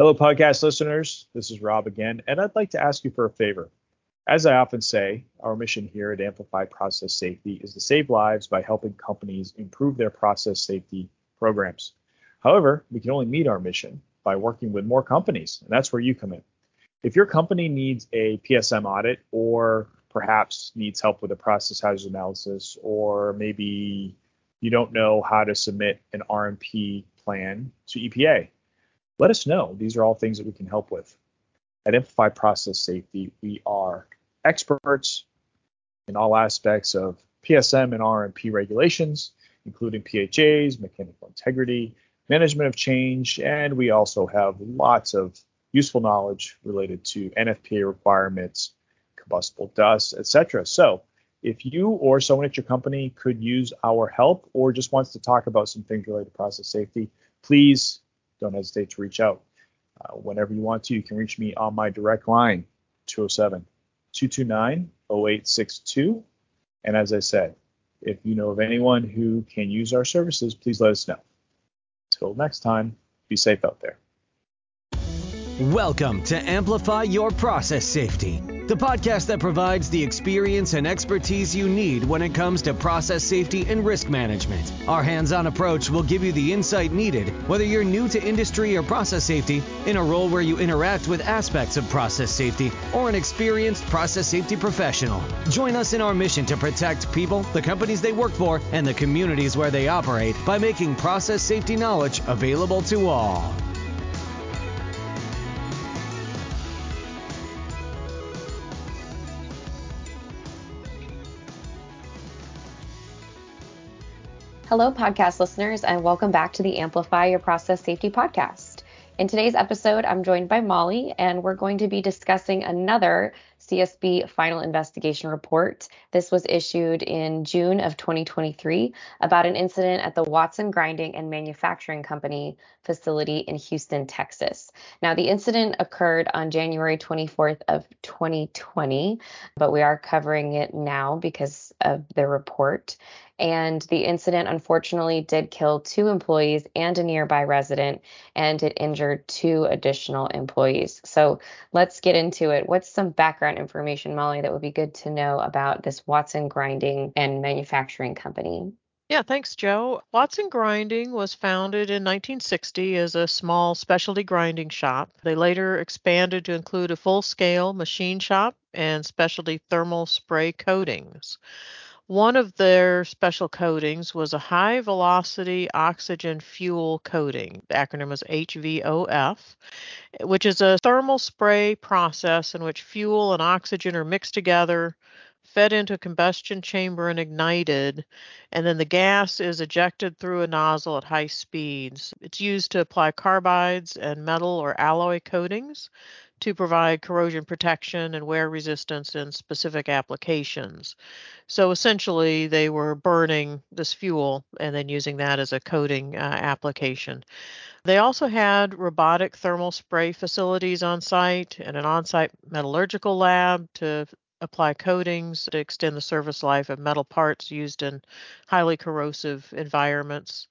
Hello, podcast listeners. This is Rob again, and I'd like to ask you for a favor. As I often say, our mission here at Amplify Process Safety is to save lives by helping companies improve their process safety programs. However, we can only meet our mission by working with more companies, and that's where you come in. If your company needs a PSM audit or perhaps needs help with a process hazard analysis, or maybe you don't know how to submit an RMP plan to EPA, let us know. These are all things that we can help with. At Amplify Process Safety, we are experts in all aspects of PSM and RMP regulations, including PHAs, mechanical integrity, management of change, and we also have lots of useful knowledge related to NFPA requirements, combustible dust, etc. So, if you or someone at your company could use our help or just wants to talk about some things related to process safety, please don't hesitate to reach out. Uh, whenever you want to, you can reach me on my direct line, 207 229 0862. And as I said, if you know of anyone who can use our services, please let us know. Until next time, be safe out there. Welcome to Amplify Your Process Safety the podcast that provides the experience and expertise you need when it comes to process safety and risk management. Our hands on approach will give you the insight needed, whether you're new to industry or process safety, in a role where you interact with aspects of process safety, or an experienced process safety professional. Join us in our mission to protect people, the companies they work for, and the communities where they operate by making process safety knowledge available to all. Hello, podcast listeners, and welcome back to the Amplify Your Process Safety podcast. In today's episode, I'm joined by Molly, and we're going to be discussing another CSB final investigation report. This was issued in June of 2023 about an incident at the Watson Grinding and Manufacturing Company facility in Houston, Texas. Now, the incident occurred on January 24th of 2020, but we are covering it now because of the report and the incident unfortunately did kill two employees and a nearby resident, and it injured two additional employees. So let's get into it. What's some background information, Molly, that would be good to know about this Watson Grinding and Manufacturing Company? Yeah, thanks, Jo. Watson Grinding was founded in 1960 as a small specialty grinding shop. They later expanded to include a full scale machine shop and specialty thermal spray coatings. One of their special coatings was a high velocity oxygen fuel coating. The acronym is HVOF, which is a thermal spray process in which fuel and oxygen are mixed together, fed into a combustion chamber and ignited, and then the gas is ejected through a nozzle at high speeds. It's used to apply carbides and metal or alloy coatings to provide corrosion protection and wear resistance in specific applications. So essentially, they were burning this fuel and then using that as a coating uh, application. They also had robotic thermal spray facilities on site and an on site metallurgical lab to apply coatings to extend the service life of metal parts used in highly corrosive environments.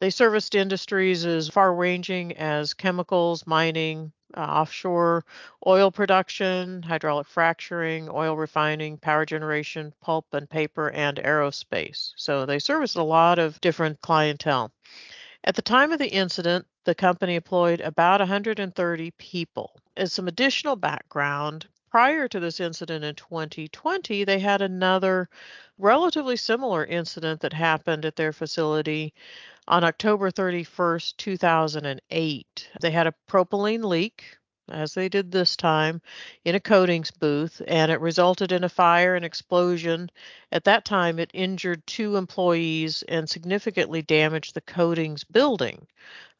They serviced industries as far ranging as chemicals, mining, uh, offshore oil production, hydraulic fracturing, oil refining, power generation, pulp and paper, and aerospace. So they service a lot of different clientele. At the time of the incident, the company employed about 130 people. As some additional background, prior to this incident in 2020, they had another relatively similar incident that happened at their facility on October 31st, 2008. They had a propylene leak, as they did this time, in a coatings booth, and it resulted in a fire and explosion. At that time, it injured two employees and significantly damaged the coatings building.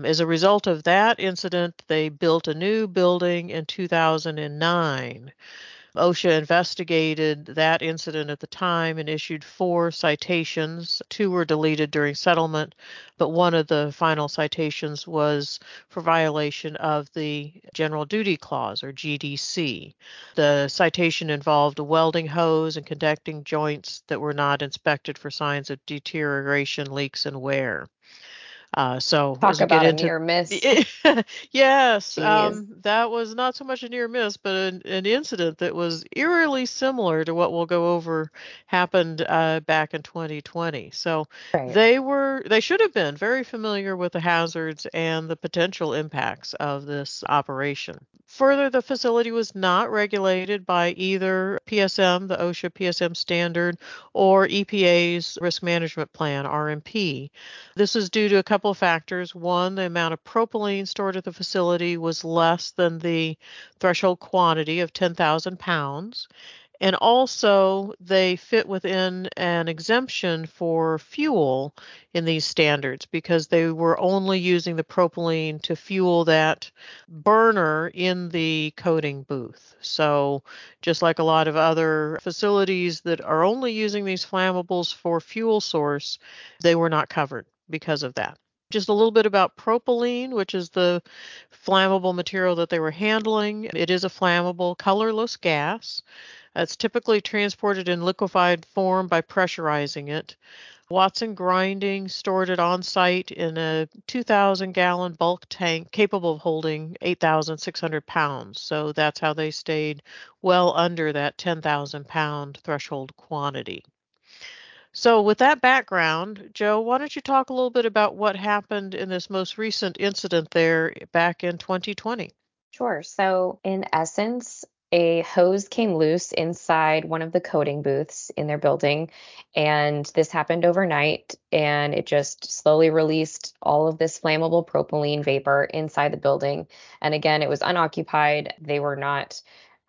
As a result of that incident, they built a new building in 2009. OSHA investigated that incident at the time and issued four citations. Two were deleted during settlement, but one of the final citations was for violation of the General Duty Clause, or GDC. The citation involved a welding hose and connecting joints that were not inspected for signs of deterioration, leaks, and wear. Uh, so talk about a into, near miss. yes, um, that was not so much a near miss, but an, an, incident that was eerily similar to what we'll go over happened uh, back in 2020. So right. they were they should have been very familiar with the hazards and the potential impacts of this operation. Further, the facility was not regulated by either PSM, the OSHA PSM standard, or EPA's Risk Management Plan, RMP. This is due to a couple of factors. One, the amount of propylene stored at the facility was less than the threshold quantity of 10,000 pounds. And also, they fit within an exemption for fuel in these standards because they were only using the propylene to fuel that burner in the coating booth. So, just like a lot of other facilities that are only using these flammables for fuel source, they were not covered because of that just a little bit about propylene, which is the flammable material that they were handling. It is a flammable, colorless gas. It's typically transported in liquefied form by pressurizing it. Watson Grinding stored it on site in a 2,000 gallon bulk tank capable of holding 8,600 pounds. So that's how they stayed well under that 10,000 pound threshold quantity. So, with that background, Jo, why don't you talk a little bit about what happened in this most recent incident there back in 2020? Sure. So, in essence, a hose came loose inside one of the coating booths in their building. And this happened overnight, and it just slowly released all of this flammable propylene vapor inside the building. And again, it was unoccupied. They were not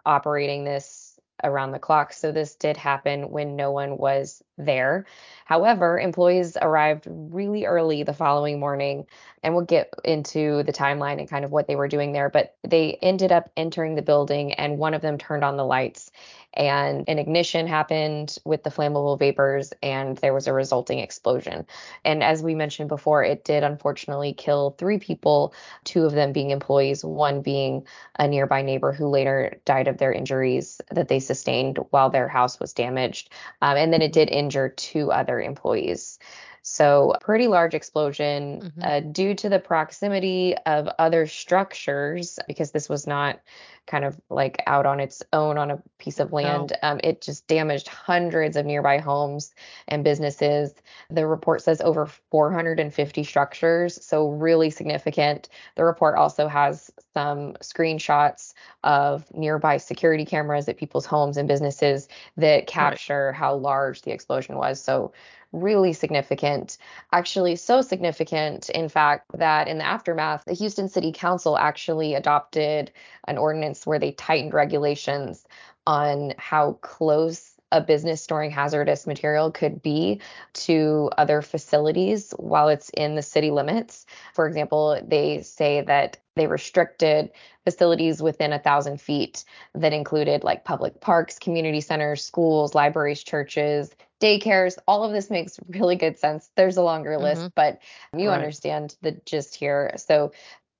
operating this around the clock. So this did happen when no one was there. However, employees arrived really early the following morning, and we'll get into the timeline and kind of what they were doing there. But they ended up entering the building, and one of them turned on the lights, and an ignition happened with the flammable vapors, and there was a resulting explosion. And as we mentioned before, it did unfortunately kill three people, two of them being employees, one being a nearby neighbor who later died of their injuries that they sustained while their house was damaged. Um, and then it did injure two other employees. So, pretty large explosion mm-hmm. uh, due to the proximity of other structures, because this was not kind of like out on its own on a piece of land. Um, it just damaged hundreds of nearby homes and businesses. The report says over 450 structures, so really significant. The report also has some screenshots of nearby security cameras at people's homes and businesses that capture right. how large the explosion was. So really significant. Actually, so significant, in fact, that in the aftermath, the Houston City Council actually adopted an ordinance where they tightened regulations on how close a business storing hazardous material could be to other facilities while it's in the city limits. For example, they say that they restricted facilities within a thousand feet that included like public parks, community centers, schools, libraries, churches, daycares. All of this makes really good sense. There's a longer list, mm-hmm. but you right. understand the gist here. So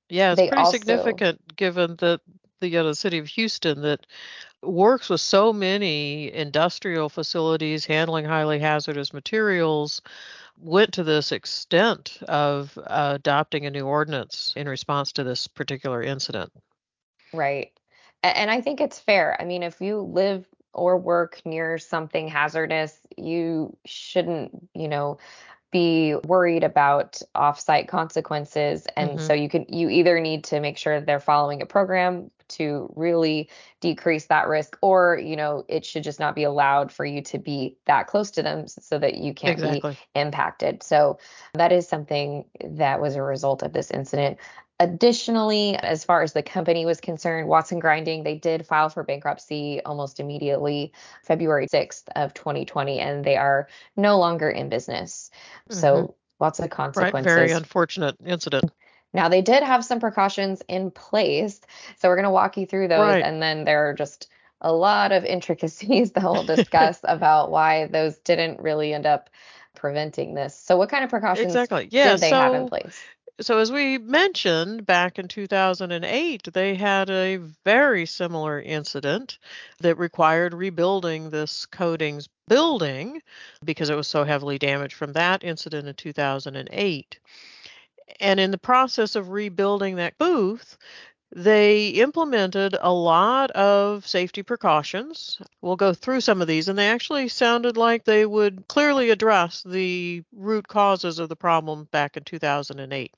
yeah, it's pretty also, significant given that the uh, the city of Houston that works with so many industrial facilities handling highly hazardous materials went to this extent of uh, adopting a new ordinance in response to this particular incident. Right. And I think it's fair. I mean, if you live or work near something hazardous, you shouldn't, you know, be worried about offsite consequences and mm-hmm. so you can you either need to make sure they're following a program to really decrease that risk or you know it should just not be allowed for you to be that close to them so that you can't exactly. be impacted so that is something that was a result of this incident Additionally, as far as the company was concerned, Watson Grinding, they did file for bankruptcy almost immediately, February 6th of 2020, and they are no longer in business. Mm-hmm. So lots of consequences. Right, very unfortunate incident. Now they did have some precautions in place, so we're going to walk you through those, right. and then there are just a lot of intricacies that we'll discuss about why those didn't really end up preventing this. So, what kind of precautions exactly. yeah, did they so, have in place? So as we mentioned back in 2008 they had a very similar incident that required rebuilding this coatings building because it was so heavily damaged from that incident in 2008 And in the process of rebuilding that booth, they implemented a lot of safety precautions. We'll go through some of these, and they actually sounded like they would clearly address the root causes of the problem back in 2008.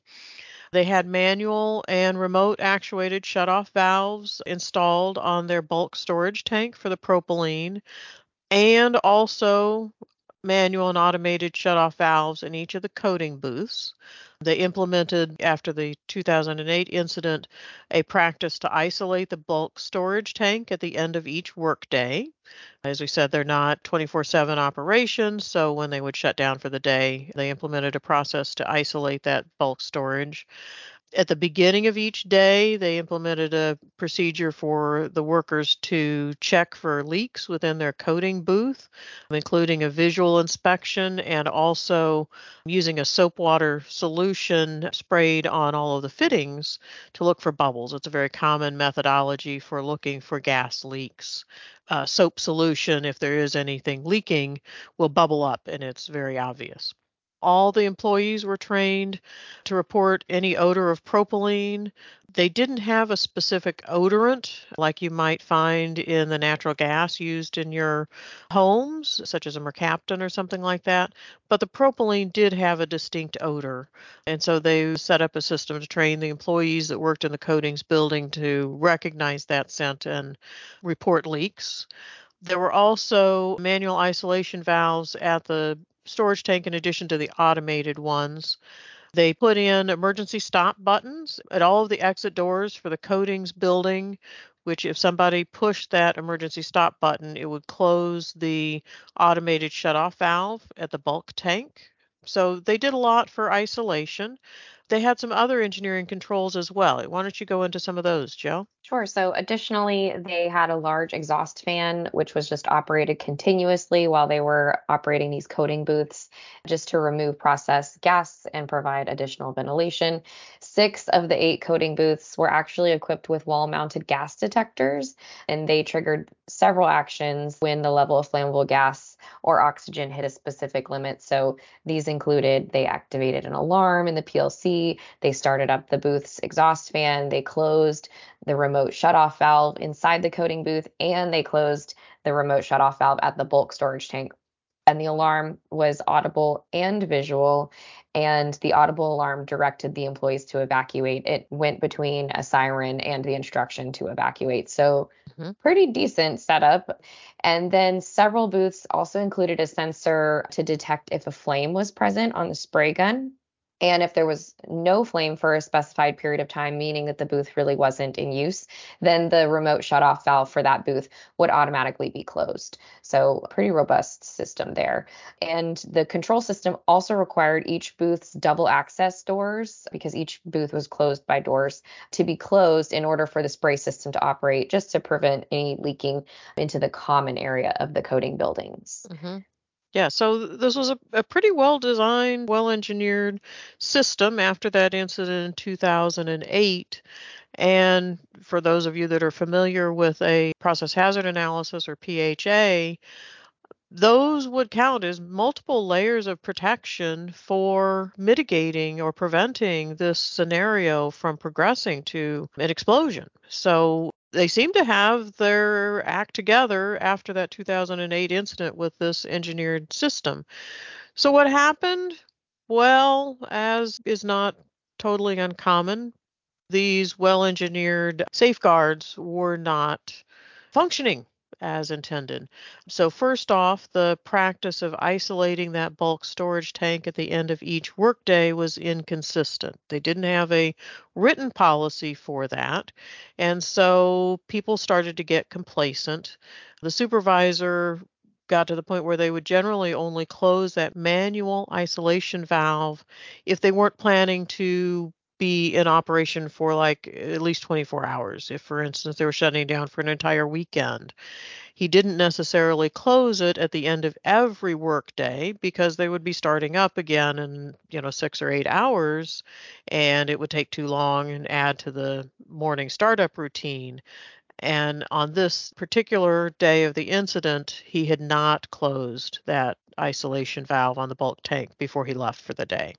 They had manual and remote actuated shutoff valves installed on their bulk storage tank for the propylene, and also manual and automated shutoff valves in each of the coating booths. They implemented, after the 2008 incident, a practice to isolate the bulk storage tank at the end of each workday. As we said, they're not 24 7 operations, so when they would shut down for the day, they implemented a process to isolate that bulk storage at the beginning of each day, they implemented a procedure for the workers to check for leaks within their coating booth, including a visual inspection and also using a soap water solution sprayed on all of the fittings to look for bubbles. It's a very common methodology for looking for gas leaks. Uh, soap solution, if there is anything leaking, will bubble up and it's very obvious all the employees were trained to report any odor of propylene. They didn't have a specific odorant like you might find in the natural gas used in your homes, such as a mercaptan or something like that. But the propylene did have a distinct odor. And so they set up a system to train the employees that worked in the coatings building to recognize that scent and report leaks. There were also manual isolation valves at the storage tank in addition to the automated ones. They put in emergency stop buttons at all of the exit doors for the coatings building, which, if somebody pushed that emergency stop button, it would close the automated shutoff valve at the bulk tank. So they did a lot for isolation. They had some other engineering controls as well. Why don't you go into some of those, Jo? Sure. So, additionally, they had a large exhaust fan, which was just operated continuously while they were operating these coating booths, just to remove processed gas and provide additional ventilation. Six of the eight coating booths were actually equipped with wall mounted gas detectors, and they triggered several actions when the level of flammable gas or oxygen hit a specific limit. So, these included they activated an alarm in the PLC, they started up the booth's exhaust fan, they closed the remote shutoff valve inside the coating booth, and they closed the remote shutoff valve at the bulk storage tank. And the alarm was audible and visual. And the audible alarm directed the employees to evacuate. It went between a siren and the instruction to evacuate. So, mm-hmm. pretty decent setup. And then several booths also included a sensor to detect if a flame was present on the spray gun. And if there was no flame for a specified period of time, meaning that the booth really wasn't in use, then the remote shutoff valve for that booth would automatically be closed. So, pretty robust system there. And the control system also required each booth's double access doors, because each booth was closed by doors, to be closed in order for the spray system to operate, just to prevent any leaking into the common area of the coating buildings. Mm-hmm. Yeah, so this was a, a pretty well designed, well engineered system after that incident in 2008. And for those of you that are familiar with a process hazard analysis or PHA, those would count as multiple layers of protection for mitigating or preventing this scenario from progressing to an explosion. So they seem to have their act together after that 2008 incident with this engineered system. So, what happened? Well, as is not totally uncommon, these well engineered safeguards were not functioning as intended. So, first off, the practice of isolating that bulk storage tank at the end of each workday was inconsistent. They didn't have a written policy for that. And so people started to get complacent. The supervisor got to the point where they would generally only close that manual isolation valve if they weren't planning to be in operation for like at least 24 hours. If, for instance, they were shutting down for an entire weekend, he didn't necessarily close it at the end of every workday because they would be starting up again in you know six or eight hours, and it would take too long and add to the morning startup routine. And on this particular day of the incident, he had not closed that isolation valve on the bulk tank before he left for the day.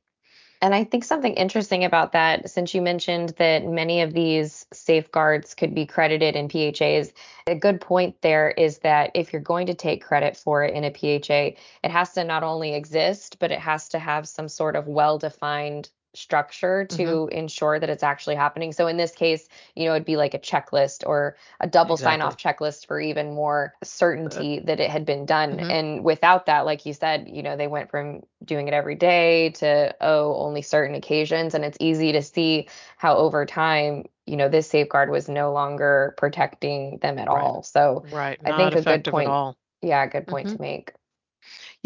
And I think something interesting about that, since you mentioned that many of these safeguards could be credited in PHAs, a good point there is that if you're going to take credit for it in a PHA, it has to not only exist, but it has to have some sort of well defined structure to mm-hmm. ensure that it's actually happening. So in this case, you know, it'd be like a checklist or a double exactly. sign off checklist for even more certainty that it had been done. Mm-hmm. And without that, like you said, you know, they went from doing it every day to oh, only certain occasions and it's easy to see how over time you know this safeguard was no longer protecting them at right. all so right i think a good point yeah good point mm-hmm. to make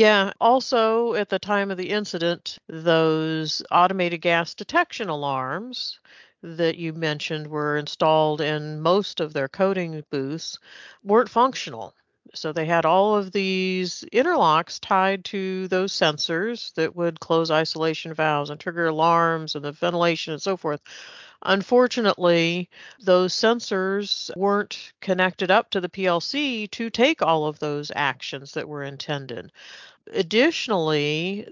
yeah. Also, at the time of the incident, those automated gas detection alarms that you mentioned were installed in most of their coating booths weren't functional. So they had all of these interlocks tied to those sensors that would close isolation valves and trigger alarms and the ventilation and so forth. Unfortunately, those sensors weren't connected up to the PLC to take all of those actions that were intended additionally,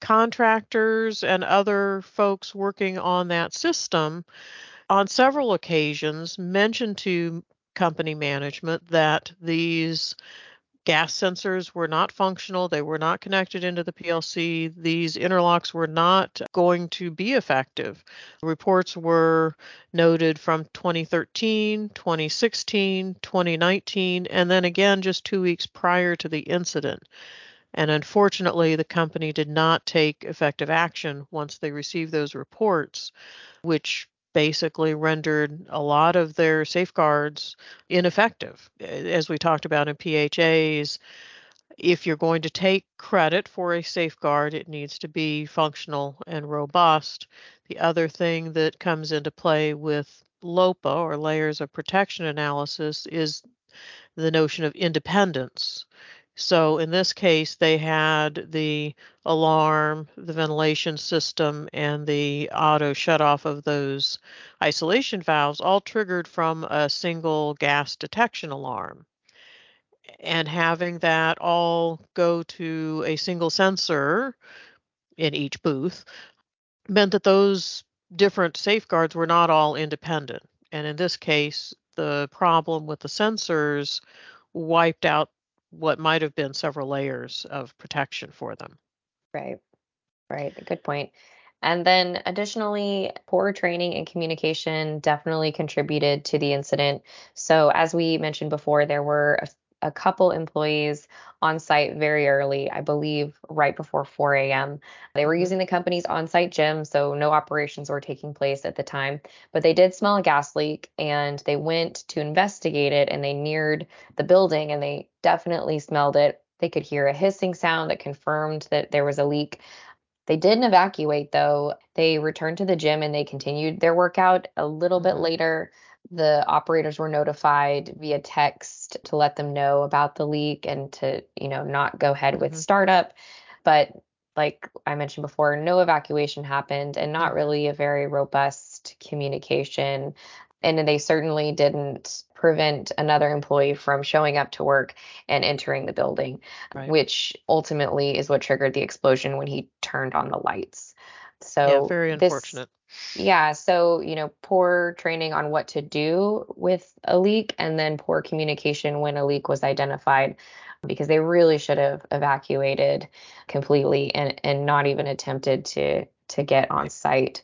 contractors and other folks working on that system on several occasions mentioned to company management that these gas sensors were not functional, they were not connected into the PLC, these interlocks were not going to be effective. Reports were noted from 2013, 2016, 2019, and then again just two weeks prior to the incident. And unfortunately, the company did not take effective action once they received those reports, which basically rendered a lot of their safeguards ineffective. As we talked about in PHAs, if you're going to take credit for a safeguard, it needs to be functional and robust. The other thing that comes into play with LOPA or layers of protection analysis is the notion of independence. So in this case, they had the alarm, the ventilation system, and the auto shut off of those isolation valves all triggered from a single gas detection alarm. And having that all go to a single sensor in each booth meant that those different safeguards were not all independent. And in this case, the problem with the sensors wiped out what might have been several layers of protection for them. Right. Right. Good point. And then additionally, poor training and communication definitely contributed to the incident. So, as we mentioned before, there were a couple employees on site very early, I believe right before 4 a.m. They were mm-hmm. using the company's on site gym, so no operations were taking place at the time. But they did smell a gas leak and they went to investigate it and they neared the building and they definitely smelled it. They could hear a hissing sound that confirmed that there was a leak. They didn't evacuate though. They returned to the gym and they continued their workout a little bit mm-hmm. later the operators were notified via text to let them know about the leak and to, you know, not go ahead with mm-hmm. startup. But like I mentioned before, no evacuation happened and not really a very robust communication. And they certainly didn't prevent another employee from showing up to work and entering the building, right. which ultimately is what triggered the explosion when he turned on the lights. So yeah, very unfortunate. This, yeah. So, you know, poor training on what to do with a leak and then poor communication when a leak was identified because they really should have evacuated completely and, and not even attempted to to get on site.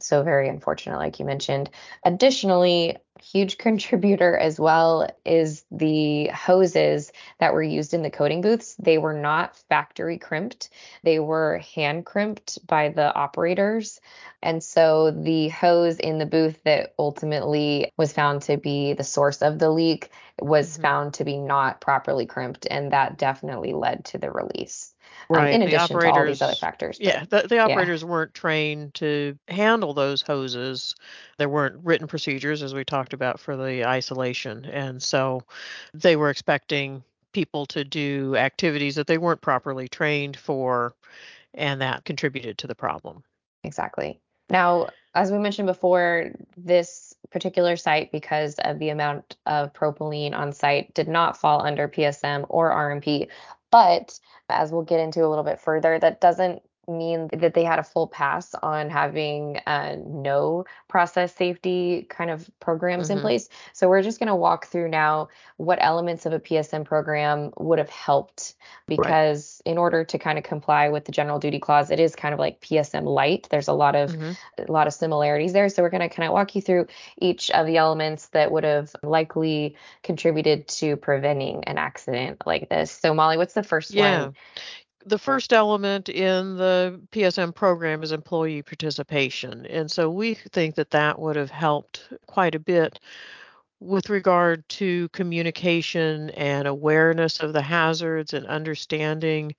So very unfortunate, like you mentioned. Additionally, huge contributor as well is the hoses that were used in the coating booths. They were not factory crimped, they were hand crimped by the operators. And so the hose in the booth that ultimately was found to be the source of the leak was mm-hmm. found to be not properly crimped, and that definitely led to the release. Um, right. Um, in addition to all these other factors. But, yeah, the, the operators yeah. weren't trained to handle those hoses. There weren't written procedures, as we talked about, for the isolation. And so they were expecting people to do activities that they weren't properly trained for, and that contributed to the problem. Exactly. Now, as we mentioned before, this particular site, because of the amount of propylene on site, did not fall under PSM or RMP. But as we'll get into a little bit further, that doesn't mean that they had a full pass on having uh, no process safety kind of programs mm-hmm. in place. So we're just going to walk through now what elements of a PSM program would have helped because right. in order to kind of comply with the general duty clause, it is kind of like PSM light. There's a lot of mm-hmm. a lot of similarities there. So we're going to kind of walk you through each of the elements that would have likely contributed to preventing an accident like this. So Molly, what's the first yeah. one? The first element in the PSM program is employee participation. And so we think that that would have helped quite a bit with regard to communication and awareness of the hazards and understanding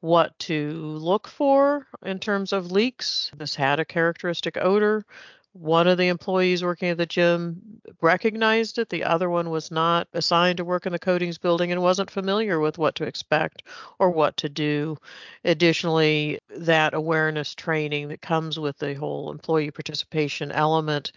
what to look for in terms of leaks. This had a characteristic odor one of the employees working at the gym recognized it. The other one was not assigned to work in the coatings building and wasn't familiar with what to expect or what to do. Additionally, that awareness training that comes with the whole employee participation element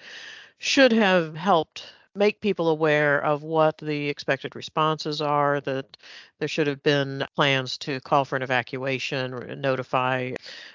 should have helped make people aware of what the expected responses are, that there should have been plans to call for an evacuation, notify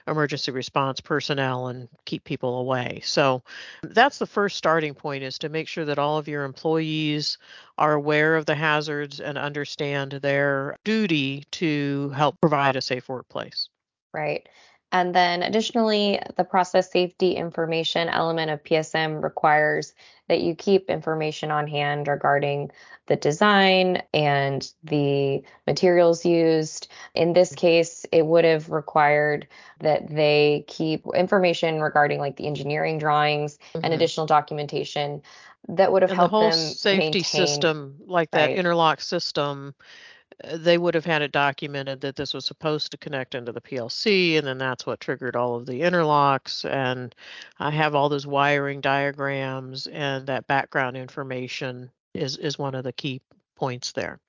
emergency response personnel, and keep people away. So that's the first starting point is to make sure that all of your employees are aware of the hazards and understand their duty to help provide a safe workplace. Right. And then additionally, the process safety information element of PSM requires that you keep information on hand regarding the design and the materials used. In this case, it would have required that they keep information regarding like the engineering drawings mm-hmm. and additional documentation that would have and helped the whole them safety maintain, system like that right. interlock system Uh, they would have had it documented that this was supposed to connect into the PLC, and then that's what triggered all of the interlocks. And I have all those wiring diagrams, and that background information is is one of the key points there.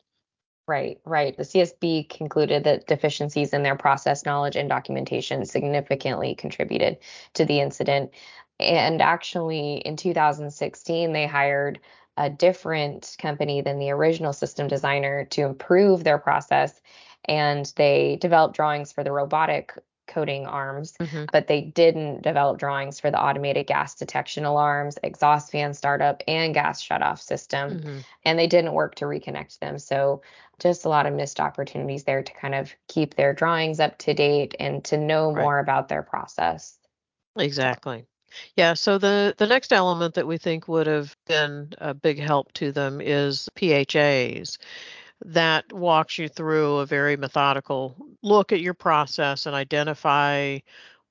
Right, right. The CSB concluded that deficiencies in their process knowledge and documentation significantly contributed to the incident. And actually, in 2016, they hired a different company than the original system designer to improve their process. And they developed drawings for the robotic coating arms, mm-hmm. but they didn't develop drawings for the automated gas detection alarms, exhaust fan startup, and gas shutoff system. Mm-hmm. And they didn't work to reconnect them. So just a lot of missed opportunities there to kind of keep their drawings up to date and to know right. more about their process. Exactly. Yeah, so the the next element that we think would have been a big help to them is PHAs. That walks you through a very methodical look at your process and identify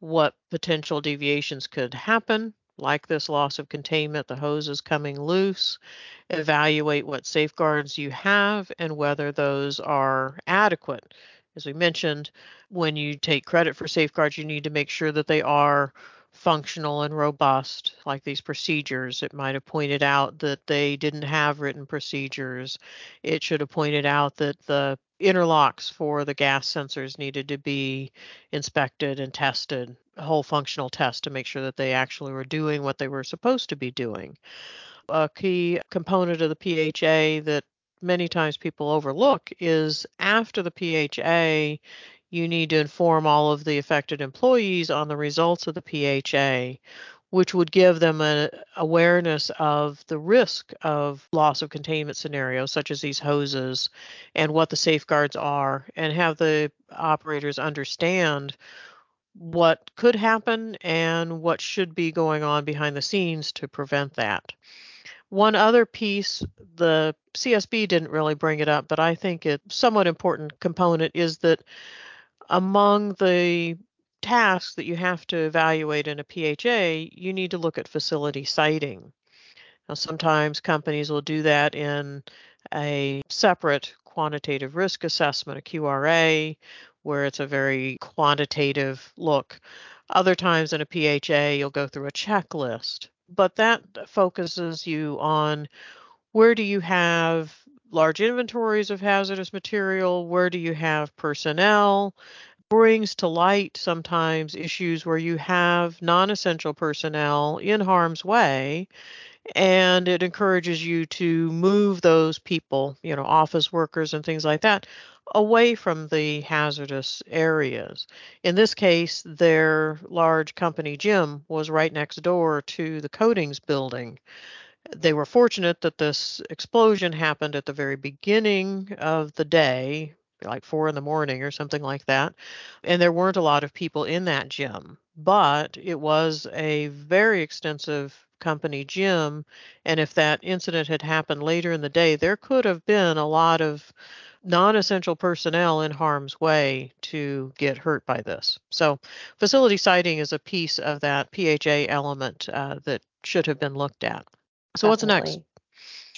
what potential deviations could happen, like this loss of containment, the hose is coming loose, evaluate what safeguards you have and whether those are adequate. As we mentioned, when you take credit for safeguards, you need to make sure that they are functional and robust, like these procedures. It might have pointed out that they didn't have written procedures. It should have pointed out that the interlocks for the gas sensors needed to be inspected and tested, a whole functional test to make sure that they actually were doing what they were supposed to be doing. A key component of the PHA that many times people overlook is after the PHA, you need to inform all of the affected employees on the results of the PHA, which would give them an awareness of the risk of loss of containment scenarios, such as these hoses, and what the safeguards are, and have the operators understand what could happen and what should be going on behind the scenes to prevent that. One other piece, the CSB didn't really bring it up, but I think it's somewhat important component is that among the tasks that you have to evaluate in a PHA, you need to look at facility siting. Now, sometimes companies will do that in a separate quantitative risk assessment, a QRA, where it's a very quantitative look. Other times in a PHA, you'll go through a checklist, but that focuses you on where do you have large inventories of hazardous material? Where do you have personnel? Brings to light sometimes issues where you have non essential personnel in harm's way and it encourages you to move those people, you know, office workers and things like that, away from the hazardous areas. In this case, their large company gym was right next door to the coatings building. They were fortunate that this explosion happened at the very beginning of the day, like four in the morning or something like that. And there weren't a lot of people in that gym, but it was a very extensive company gym. And if that incident had happened later in the day, there could have been a lot of non essential personnel in harm's way to get hurt by this. So, facility siting is a piece of that PHA element uh, that should have been looked at. So, Definitely. what's next?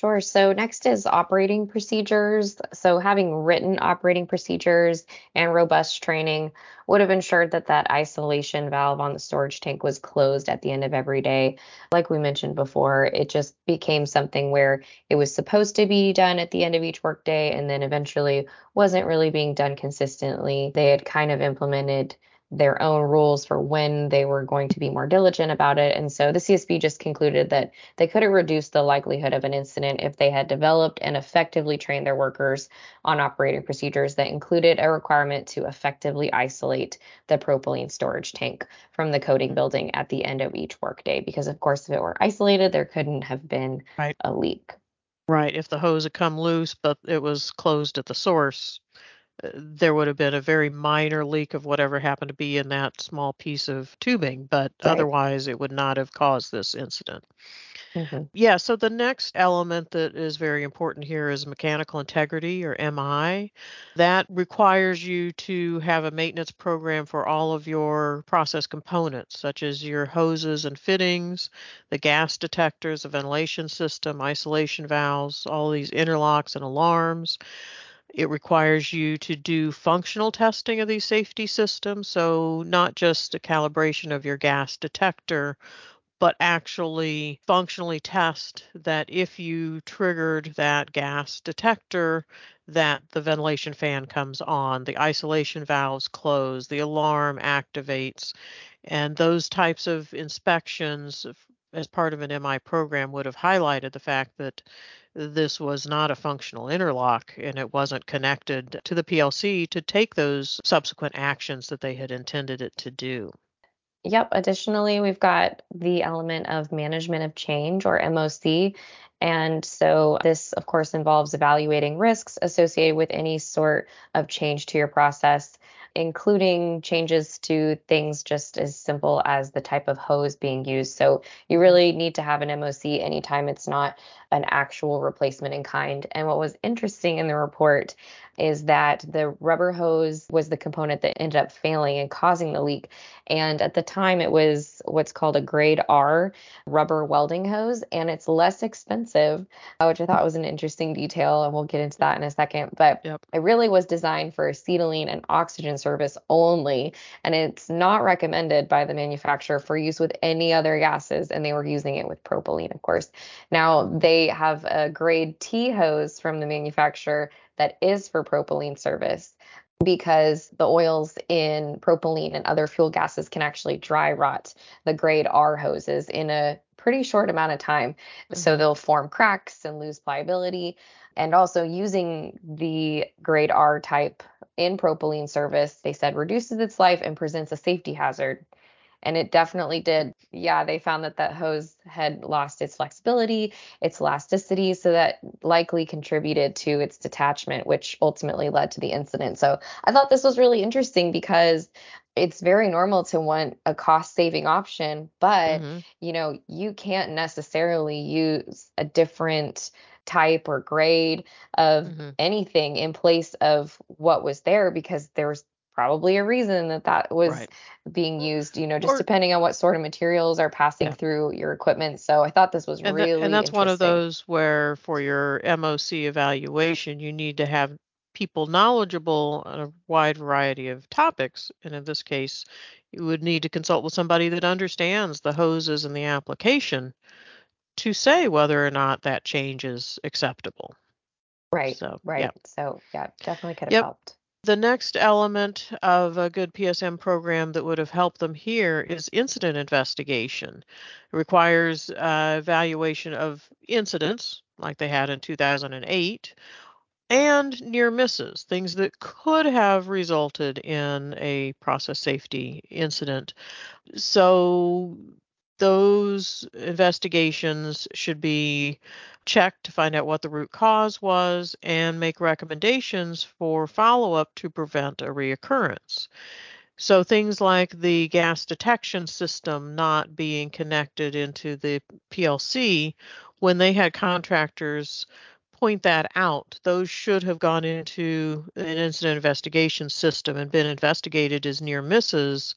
Sure. So next is operating procedures. So having written operating procedures and robust training would have ensured that that isolation valve on the storage tank was closed at the end of every day. Like we mentioned before, it just became something where it was supposed to be done at the end of each workday and then eventually wasn't really being done consistently. They had kind of implemented their own rules for when they were going to be more diligent about it. And so the CSB just concluded that they could have reduced the likelihood of an incident if they had developed and effectively trained their workers on operating procedures that included a requirement to effectively isolate the propylene storage tank from the coating mm-hmm. building at the end of each workday. Because, of course, if it were isolated, there couldn't have been right. a leak. Right. If the hose had come loose, but it was closed at the source, there would have been a very minor leak of whatever happened to be in that small piece of tubing, but right. otherwise it would not have caused this incident. Mm-hmm. Yeah, so the next element that is very important here is mechanical integrity or MI. That requires you to have a maintenance program for all of your process components, such as your hoses and fittings, the gas detectors, the ventilation system, isolation valves, all these interlocks and alarms. It requires you to do functional testing of these safety systems, so not just a calibration of your gas detector, but actually functionally test that if you triggered that gas detector, that the ventilation fan comes on, the isolation valves close, the alarm activates, and those types of inspections as part of an MI program would have highlighted the fact that this was not a functional interlock and it wasn't connected to the PLC to take those subsequent actions that they had intended it to do. Yep. Additionally, we've got the element of management of change or MOC. And so this, of course, involves evaluating risks associated with any sort of change to your process including changes to things just as simple as the type of hose being used. So you really need to have an MOC anytime it's not an actual replacement in kind. And what was interesting in the report is that the rubber hose was the component that ended up failing and causing the leak. And at the time, it was what's called a grade R rubber welding hose, and it's less expensive, uh, which I thought was an interesting detail. And we'll get into that in a second. But yep. it really was designed for acetylene and oxygen service only, and it's not recommended by the manufacturer for use with any other gases. And they were using it with propylene, of course. Now, they have a grade T hose from the manufacturer that is for propylene service because the oils in propylene and other fuel gases can actually dry rot the grade R hoses in a pretty short amount of time. Mm-hmm. So they'll form cracks and lose pliability. And also using the grade R type in propylene service, they said reduces its life and presents a safety hazard and it definitely did. Yeah, they found that that hose had lost its flexibility, its elasticity, so that likely contributed to its detachment, which ultimately led to the incident. So I thought this was really interesting because it's very normal to want a cost saving option, but mm-hmm. you know, you can't necessarily use a different type or grade of mm-hmm. anything in place of what was there because there's probably a reason that that was right. being used, you know, just or, depending on what sort of materials are passing yeah. through your equipment. So I thought this was and really the, And that's one of those where for your MOC evaluation, you need to have people knowledgeable on a wide variety of topics. And in this case, you would need to consult with somebody that understands the hoses and the application to say whether or not that change is acceptable. Right. So, right. Yeah. So yeah, definitely could have yep. helped. The next element of a good PSM program that would have helped them here is incident investigation. It requires uh, evaluation of incidents like they had in 2008 and near misses, things that could have resulted in a process safety incident. So those investigations should be checked to find out what the root cause was and make recommendations for follow up to prevent a reoccurrence. So things like the gas detection system not being connected into the PLC when they had contractors point that out. Those should have gone into an incident investigation system and been investigated as near misses,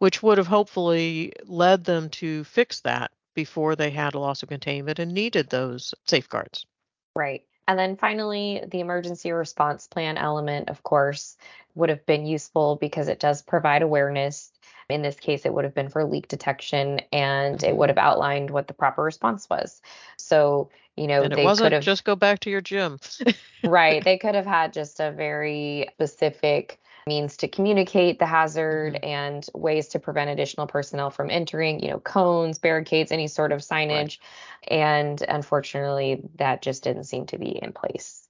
which would have hopefully led them to fix that before they had a loss of containment and needed those safeguards. Right. And then finally, the emergency response plan element, of course, would have been useful because it does provide awareness. In this case, it would have been for leak detection and it would have outlined what the proper response was. So, you know, and it they wasn't could have just go back to your gym. right. They could have had just a very specific means to communicate the hazard mm-hmm. and ways to prevent additional personnel from entering, you know, cones, barricades, any sort of signage. Right. And unfortunately, that just didn't seem to be in place.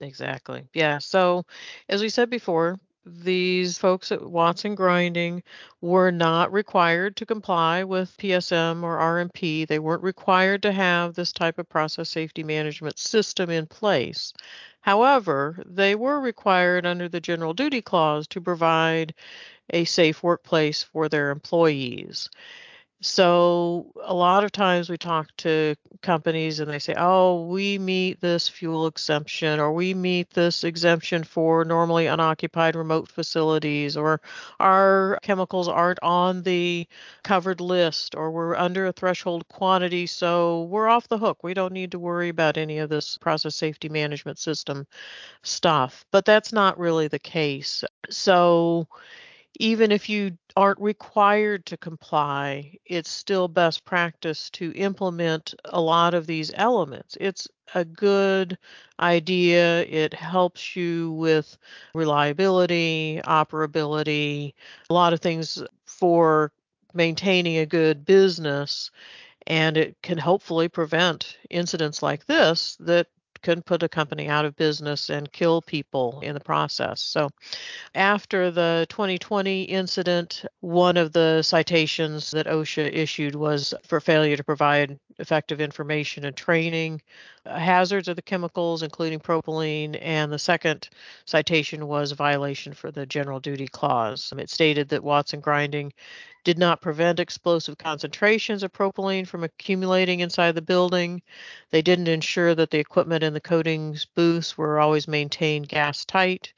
Exactly. Yeah. So, as we said before, these folks at Watson Grinding were not required to comply with PSM or RMP. They weren't required to have this type of process safety management system in place. However, they were required under the General Duty Clause to provide a safe workplace for their employees. So a lot of times we talk to companies and they say, "Oh, we meet this fuel exemption or we meet this exemption for normally unoccupied remote facilities or our chemicals aren't on the covered list or we're under a threshold quantity, so we're off the hook. We don't need to worry about any of this process safety management system stuff." But that's not really the case. So even if you aren't required to comply, it's still best practice to implement a lot of these elements. It's a good idea. It helps you with reliability, operability, a lot of things for maintaining a good business. And it can hopefully prevent incidents like this that can put a company out of business and kill people in the process. So, after the 2020 incident, one of the citations that OSHA issued was for failure to provide effective information and training, uh, hazards of the chemicals, including propylene, and the second citation was violation for the general duty clause. It stated that Watson Grinding did not prevent explosive concentrations of propylene from accumulating inside the building. They didn't ensure that the equipment the coatings booths were always maintained gas tight,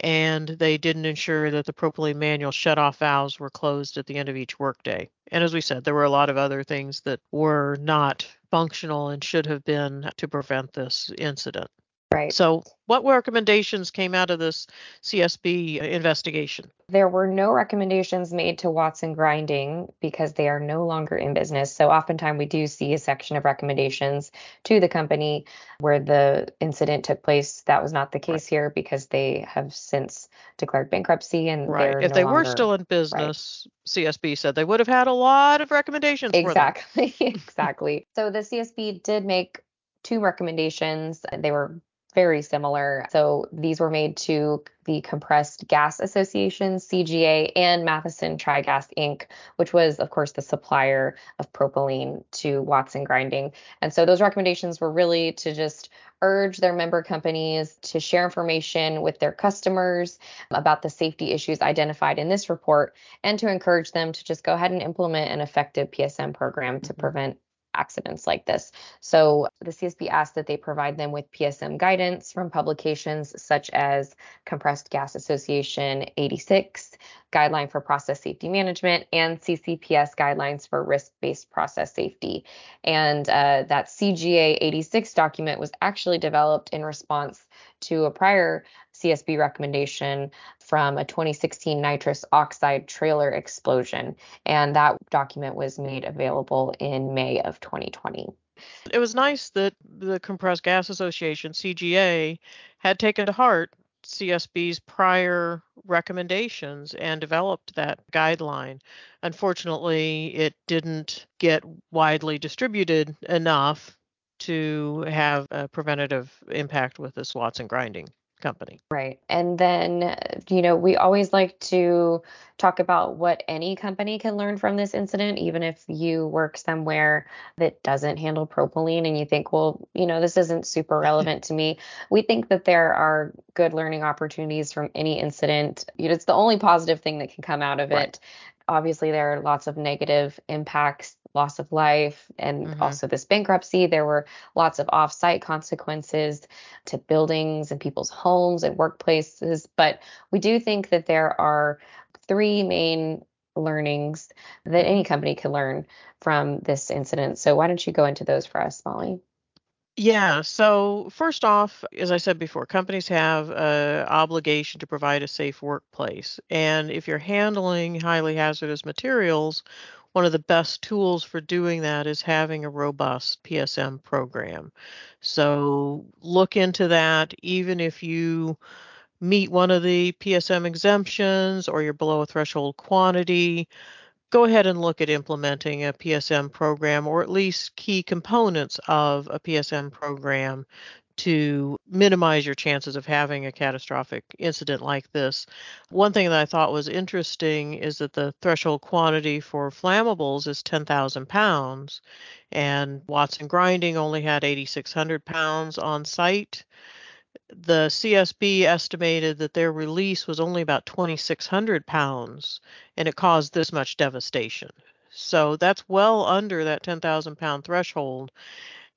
and they didn't ensure that the propylene manual shutoff valves were closed at the end of each workday. And as we said, there were a lot of other things that were not functional and should have been to prevent this incident. Right. So, what recommendations came out of this CSB uh, investigation? There were no recommendations made to Watson Grinding because they are no longer in business. So, oftentimes we do see a section of recommendations to the company where the incident took place. That was not the case here because they have since declared bankruptcy and right. If no they longer, were still in business, right. CSB said they would have had a lot of recommendations. Exactly. exactly. So the CSB did make two recommendations. They were very similar. So these were made to the Compressed Gas Association, CGA, and Matheson Tri-Gas Inc., which was, of course, the supplier of propylene to Watson Grinding. And so those recommendations were really to just urge their member companies to share information with their customers about the safety issues identified in this report and to encourage them to just go ahead and implement an effective PSM program to mm-hmm. prevent accidents like this. So the CSB asked that they provide them with PSM guidance from publications such as Compressed Gas Association 86, Guideline for Process Safety Management, and CCPS guidelines for risk-based process safety. And uh, that CGA 86 document was actually developed in response to a prior CSB recommendation from a 2016 nitrous oxide trailer explosion. And that document was made available in May of 2020. It was nice that the Compressed Gas Association, CGA, had taken to heart CSB's prior recommendations and developed that guideline. Unfortunately, it didn't get widely distributed enough to have a preventative impact with this Watson grinding company. Right. And then, uh, you know, we always like to talk about what any company can learn from this incident, even if you work somewhere that doesn't handle propylene and you think, well, you know, this isn't super relevant to me. We think that there are good learning opportunities from any incident. It's the only positive thing that can come out of right. it. Obviously, there are lots of negative impacts loss of life and mm-hmm. also this bankruptcy. There were lots of off-site consequences to buildings and people's homes and workplaces. But we do think that there are three main learnings that any company can learn from this incident. So why don't you go into those for us, Molly? Yeah. So first off, as I said before, companies have an obligation to provide a safe workplace. And if you're handling highly hazardous materials, one of the best tools for doing that is having a robust PSM program. So look into that, even if you meet one of the PSM exemptions or you're below a threshold quantity. Go ahead and look at implementing a PSM program or at least key components of a PSM program to minimize your chances of having a catastrophic incident like this. One thing that I thought was interesting is that the threshold quantity for flammables is 10,000 pounds, and Watson Grinding only had 8,600 pounds on site. The CSB estimated that their release was only about 2,600 pounds, and it caused this much devastation. So that's well under that 10,000 pound threshold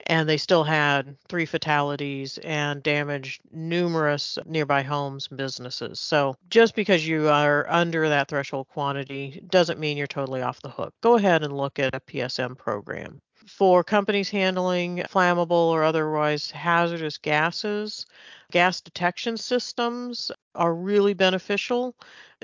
and they still had three fatalities and damaged numerous nearby homes and businesses. So just because you are under that threshold quantity doesn't mean you're totally off the hook. Go ahead and look at a PSM program. For companies handling flammable or otherwise hazardous gases, gas detection systems are really beneficial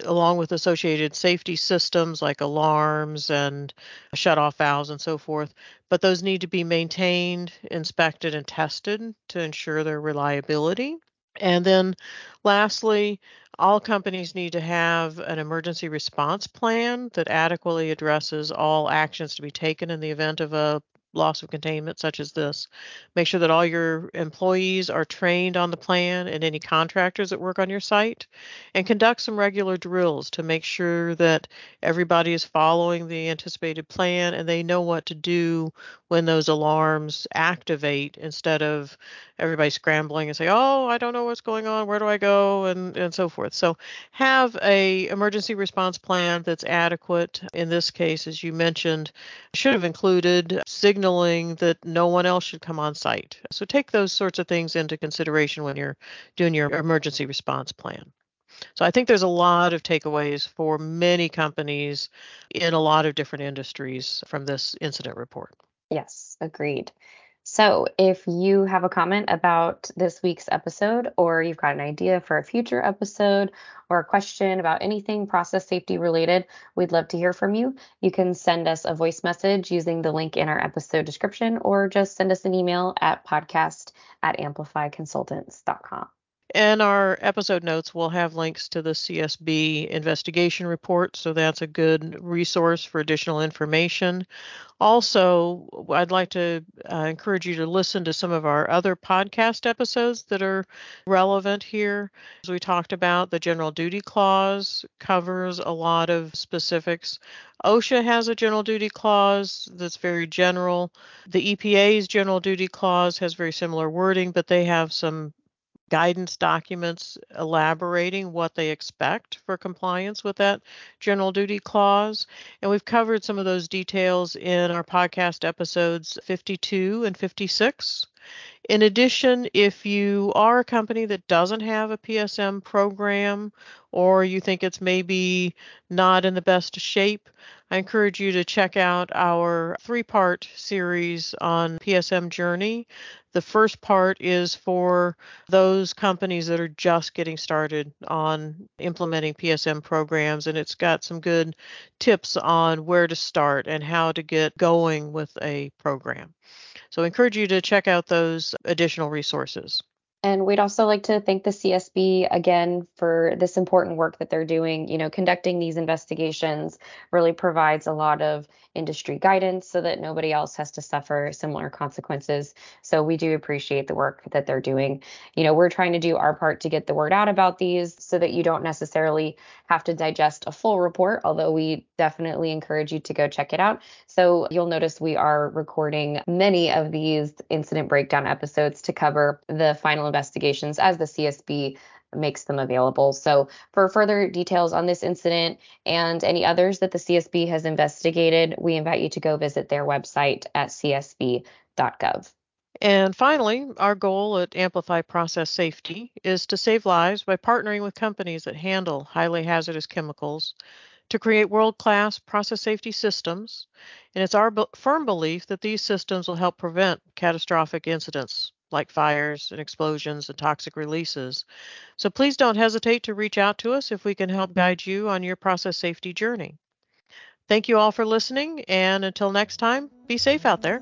along with associated safety systems like alarms and shut-off valves and so forth. But those need to be maintained, inspected, and tested to ensure their reliability. And then lastly, all companies need to have an emergency response plan that adequately addresses all actions to be taken in the event of a loss of containment such as this. Make sure that all your employees are trained on the plan and any contractors that work on your site and conduct some regular drills to make sure that everybody is following the anticipated plan and they know what to do when those alarms activate instead of everybody scrambling and say, "Oh, I don't know what's going on. Where do I go?" and and so forth. So have a emergency response plan that's adequate. In this case, as you mentioned, should have included signaling that no one else should come on site. So take those sorts of things into consideration when you're doing your emergency response plan. So I think there's a lot of takeaways for many companies in a lot of different industries from this incident report. Yes, agreed. So, if you have a comment about this week's episode, or you've got an idea for a future episode, or a question about anything process safety related, we'd love to hear from you. You can send us a voice message using the link in our episode description, or just send us an email at podcast at amplifyconsultants.com. In our episode notes, we'll have links to the CSB investigation report, so that's a good resource for additional information. Also, I'd like to uh, encourage you to listen to some of our other podcast episodes that are relevant here. As we talked about, the general duty clause covers a lot of specifics. OSHA has a general duty clause that's very general. The EPA's general duty clause has very similar wording, but they have some guidance documents elaborating what they expect for compliance with that general duty clause. And we've covered some of those details in our podcast episodes 52 and 56. In addition, if you are a company that doesn't have a PSM program or you think it's maybe not in the best shape, I encourage you to check out our three part series on PSM Journey. The first part is for those companies that are just getting started on implementing PSM programs, and it's got some good tips on where to start and how to get going with a program. So I encourage you to check out those additional resources. And we'd also like to thank the CSB again for this important work that they're doing. You know, conducting these investigations really provides a lot of industry guidance so that nobody else has to suffer similar consequences. So we do appreciate the work that they're doing. You know, we're trying to do our part to get the word out about these so that you don't necessarily have to digest a full report, although we definitely encourage you to go check it out. So you'll notice we are recording many of these incident breakdown episodes to cover the final investigations as the CSB makes them available. So, for further details on this incident and any others that the CSB has investigated, we invite you to go visit their website at csb.gov. And finally, our goal at Amplify Process Safety is to save lives by partnering with companies that handle highly hazardous chemicals to create world class process safety systems. And it's our firm belief that these systems will help prevent catastrophic incidents like fires and explosions and toxic releases. So please don't hesitate to reach out to us if we can help mm-hmm. guide you on your process safety journey. Thank you all for listening, and until next time, be safe out there.